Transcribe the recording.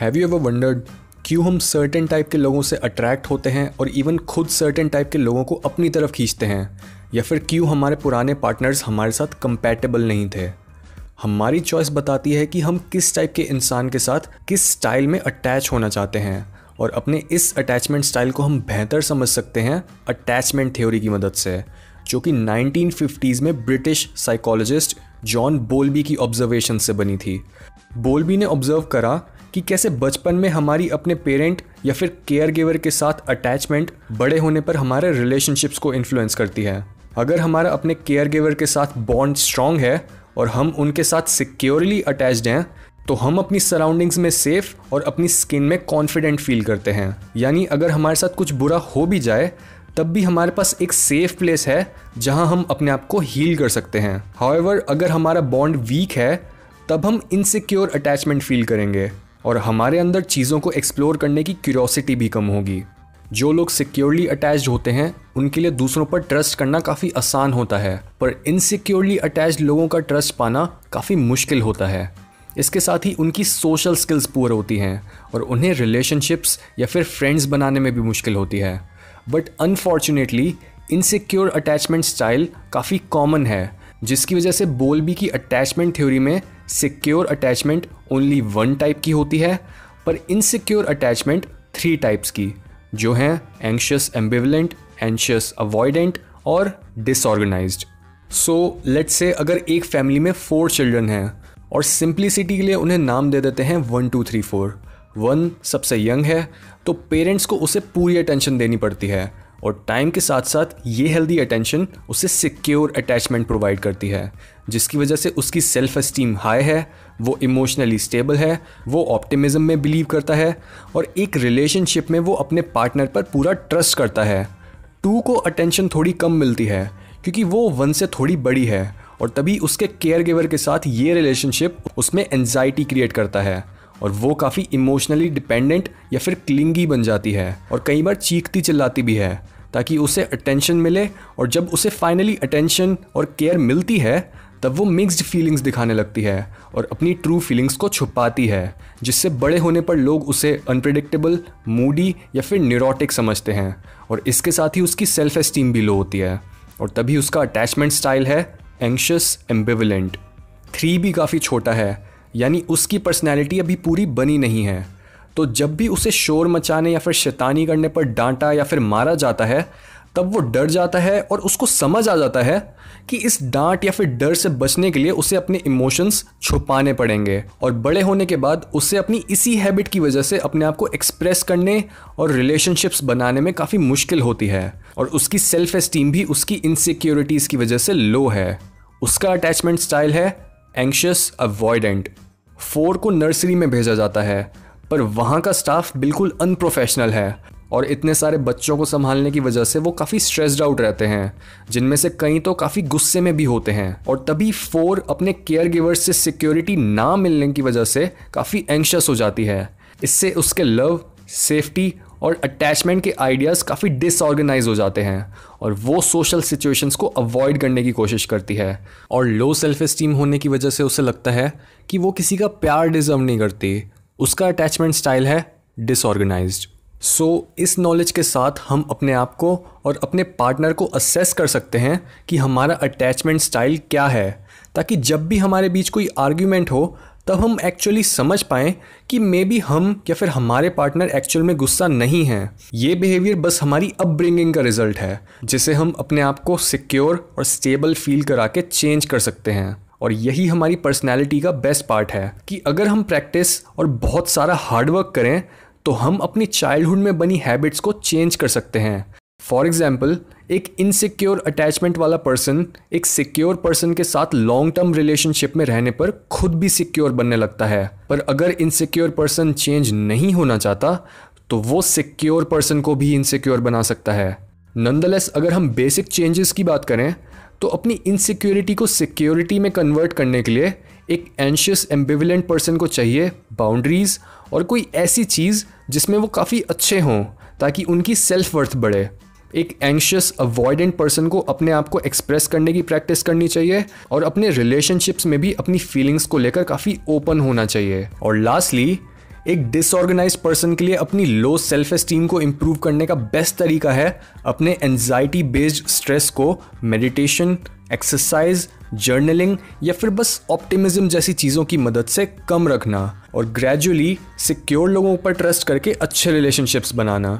Have you ever wondered क्यों हम certain type के लोगों से अट्रैक्ट होते हैं और इवन खुद सर्टेन टाइप के लोगों को अपनी तरफ़ खींचते हैं? या फिर क्यों हमारे पुराने पार्टनर्स हमारे साथ कंपैटिबल नहीं थे? हमारी चॉइस बताती है कि हम किस टाइप के इंसान के साथ किस स्टाइल में अटैच होना चाहते हैं और अपने इस अटैचमेंट स्टाइल को हम बेहतर समझ सकते हैं अटैचमेंट थ्योरी की मदद से, जो कि 1950s में ब्रिटिश साइकोलॉजिस्ट जॉन बोलबी की ऑब्जर्वेशन से बनी थी। बोलबी ने ऑब्ज़र्व करा कि कैसे बचपन में हमारी अपने पेरेंट या फिर केयर गिवर के साथ अटैचमेंट बड़े होने पर हमारे रिलेशनशिप्स को इन्फ्लुएंस करती है। अगर हमारा अपने केयर गिवर के साथ बॉन्ड स्ट्रांग है और हम उनके साथ सिक्योरली अटैच्ड हैं तो हम अपनी सराउंडिंग्स में सेफ़ और अपनी स्किन में कॉन्फिडेंट फील करते हैं। यानी अगर हमारे साथ कुछ बुरा हो भी जाए, तब भी हमारे पास एक सेफ़ प्लेस है जहाँ हम अपने आप को हील कर सकते हैं। हाउएवर अगर हमारा बॉन्ड वीक है, तब हम इनसिक्योर अटैचमेंट फील करेंगे। और हमारे अंदर चीज़ों को एक्सप्लोर करने की क्यूरोसिटी भी कम होगी। जो लोग सिक्योरली अटैच्ड होते हैं, उनके लिए दूसरों पर ट्रस्ट करना काफ़ी आसान होता है, पर इनसिक्योरली अटैच्ड लोगों का ट्रस्ट पाना काफ़ी मुश्किल होता है। इसके साथ ही उनकी सोशल स्किल्स पुअर होती हैं, और उन्हें रिलेशनशिप्स या फिर फ्रेंड्स बनाने में भी मुश्किल होती है। But unfortunately insecure attachment style काफ़ी कॉमन है, जिसकी वजह से बोलबी की अटैचमेंट थ्योरी में secure attachment only one type की होती है, पर इनसिक्योर अटैचमेंट थ्री टाइप्स की, जो हैं एंशियस एम्बिवलेंट एंशियस अवॉइडेंट और डिसऑर्गेनाइज्ड सो लेट्स से अगर एक फैमिली में फोर चिल्ड्रन हैं और सिंप्लिसिटी के लिए उन्हें नाम दे देते हैं one two three four one सबसे यंग है तो पेरेंट्स को उसे पूरी अटेंशन देनी पड़ती है। और टाइम के साथ साथ ये हेल्दी अटेंशन उसे सिक्योर अटैचमेंट प्रोवाइड करती है, जिसकी वजह से उसकी सेल्फ इस्टीम हाई है, वो इमोशनली स्टेबल है, वो ऑप्टिमिज्म में बिलीव करता है और एक रिलेशनशिप में वो अपने पार्टनर पर पूरा ट्रस्ट करता है। टू को अटेंशन थोड़ी कम मिलती है, क्योंकि वो वन से थोड़ी बड़ी है और तभी उसके केयर गिवर के साथ ये रिलेशनशिप उसमें एनजाइटी क्रिएट करता है और वो काफ़ी इमोशनली डिपेंडेंट या फिर क्लिंगी बन जाती है और कई बार चीखती चिल्लाती भी है। ताकि उसे अटेंशन मिले और जब उसे फाइनली अटेंशन और केयर मिलती है, तब वो मिक्स्ड फीलिंग्स दिखाने लगती है और अपनी ट्रू फीलिंग्स को छुपाती है, जिससे बड़े होने पर लोग उसे अनप्रडिक्टेबल मूडी या फिर न्यूरोटिक समझते हैं और इसके साथ ही उसकी सेल्फ एस्टीम भी लो होती है और तभी उसका अटैचमेंट स्टाइल है एंशियस एम्बिवलेंट थ्री भी काफ़ी छोटा है, यानी उसकी पर्सनैलिटी अभी पूरी बनी नहीं है। तो जब भी उसे शोर मचाने या फिर शैतानी करने पर डांटा या फिर मारा जाता है, तब वो डर जाता है और उसको समझ आ जाता है कि इस डांट या फिर डर से बचने के लिए उसे अपने इमोशंस छुपाने पड़ेंगे। और बड़े होने के बाद उसे अपनी इसी हैबिट की वजह से अपने आप को एक्सप्रेस करने और रिलेशनशिप्स बनाने में काफ़ी मुश्किल होती है। और उसकी सेल्फ एस्टीम भी उसकी इनसिक्योरिटीज़ की वजह से लो है। उसका अटैचमेंट स्टाइल है एंशियस अवॉइडेंट फोर को नर्सरी में भेजा जाता है। पर वहाँ का स्टाफ बिल्कुल अनप्रोफेशनल है और इतने सारे बच्चों को संभालने की वजह से वो काफ़ी स्ट्रेस्ड आउट रहते हैं, जिनमें से कई तो काफ़ी गुस्से में भी होते हैं और तभी फोर अपने केयर गिवर्स से सिक्योरिटी ना मिलने की वजह से काफ़ी एंशियस हो जाती है। इससे उसके लव सेफ्टी और अटैचमेंट के आइडियाज़ काफ़ी डिसऑर्गेनाइज हो जाते हैं और वो सोशल सिचुएशंस को अवॉइड करने की कोशिश करती है और लो सेल्फ एस्टीम होने की वजह से उसे लगता है कि वो किसी का प्यार डिजर्व नहीं करती उसका अटैचमेंट स्टाइल है डिसऑर्गेनाइज्ड सो so, इस नॉलेज के साथ हम अपने आप को और अपने पार्टनर को असेस कर सकते हैं कि हमारा अटैचमेंट स्टाइल क्या है ताकि जब भी हमारे बीच कोई आर्ग्यूमेंट हो तब हम एक्चुअली समझ पाएँ कि मे बी हम या फिर हमारे पार्टनर एक्चुअल में गुस्सा नहीं हैं। ये बिहेवियर बस हमारी अपब्रिंगिंग का रिज़ल्ट है जिसे हम अपने आप को सिक्योर और स्टेबल फील करा के चेंज कर सकते हैं। और यही हमारी पर्सनैलिटी का बेस्ट पार्ट है कि अगर हम प्रैक्टिस और बहुत सारा हार्डवर्क करें तो हम अपनी चाइल्डहुड में बनी हैबिट्स को चेंज कर सकते हैं। फॉर एग्ज़ाम्पल एक इनसिक्योर अटैचमेंट वाला पर्सन एक सिक्योर पर्सन के साथ लॉन्ग टर्म रिलेशनशिप में रहने पर खुद भी सिक्योर बनने लगता है। पर अगर इनसिक्योर पर्सन चेंज नहीं होना चाहता तो वो सिक्योर पर्सन को भी इनसिक्योर बना सकता है। नंदलेस अगर हम बेसिक चेंजेस की बात करें तो अपनी इनसिक्योरिटी को सिक्योरिटी में कन्वर्ट करने के लिए एक एंशियस एम्बिविलेंट पर्सन को चाहिए बाउंड्रीज और कोई ऐसी चीज़ जिसमें वो काफ़ी अच्छे हों ताकि उनकी सेल्फ वर्थ बढ़े। एक एंशियस अवॉइडेंट पर्सन को अपने आप को एक्सप्रेस करने की प्रैक्टिस करनी चाहिए और अपने रिलेशनशिप्स में भी अपनी फीलिंग्स को लेकर काफ़ी ओपन होना चाहिए। और लास्टली एक डिसऑर्गेनाइज पर्सन के लिए अपनी लो सेल्फ एस्टीम को इम्प्रूव करने का बेस्ट तरीका है अपने एनजाइटी बेस्ड स्ट्रेस को मेडिटेशन एक्सरसाइज जर्नलिंग या फिर बस ऑप्टिमिज्म जैसी चीज़ों की मदद से कम रखना और ग्रेजुअली सिक्योर लोगों पर ट्रस्ट करके अच्छे रिलेशनशिप्स बनाना।